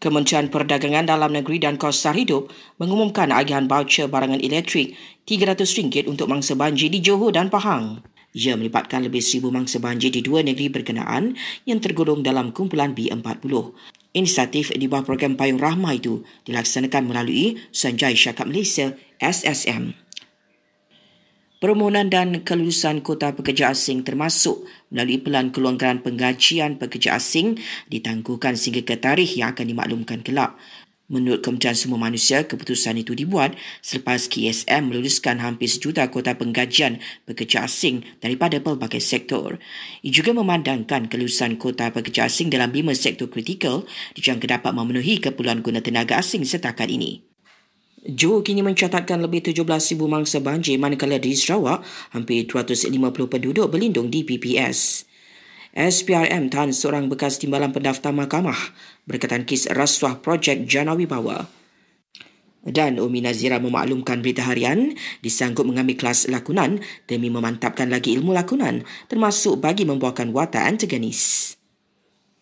Kementerian Perdagangan Dalam Negeri dan Kos Sar Hidup mengumumkan agihan baucer barangan elektrik RM300 untuk mangsa banjir di Johor dan Pahang. Ia melibatkan lebih seribu mangsa banjir di dua negeri berkenaan yang tergolong dalam kumpulan B40. Inisiatif di bawah program Payung Rahmah itu dilaksanakan melalui Sanjay Syakab Malaysia SSM. Permohonan dan kelulusan kota pekerja asing termasuk melalui pelan kelonggaran penggajian pekerja asing ditangguhkan sehingga ke tarikh yang akan dimaklumkan kelak. Menurut Kementerian Semua Manusia, keputusan itu dibuat selepas KSM meluluskan hampir sejuta kota penggajian pekerja asing daripada pelbagai sektor. Ia juga memandangkan kelulusan kota pekerja asing dalam lima sektor kritikal dijangka dapat memenuhi keperluan guna tenaga asing setakat ini. Johor kini mencatatkan lebih 17,000 mangsa banjir manakala di Sarawak hampir 250 penduduk berlindung di PPS. SPRM tahan seorang bekas timbalan pendaftar mahkamah berkaitan kes rasuah projek Jana Wibawa. Dan Umi Nazira memaklumkan berita harian disanggup mengambil kelas lakonan demi memantapkan lagi ilmu lakonan termasuk bagi membuahkan watak antagonis.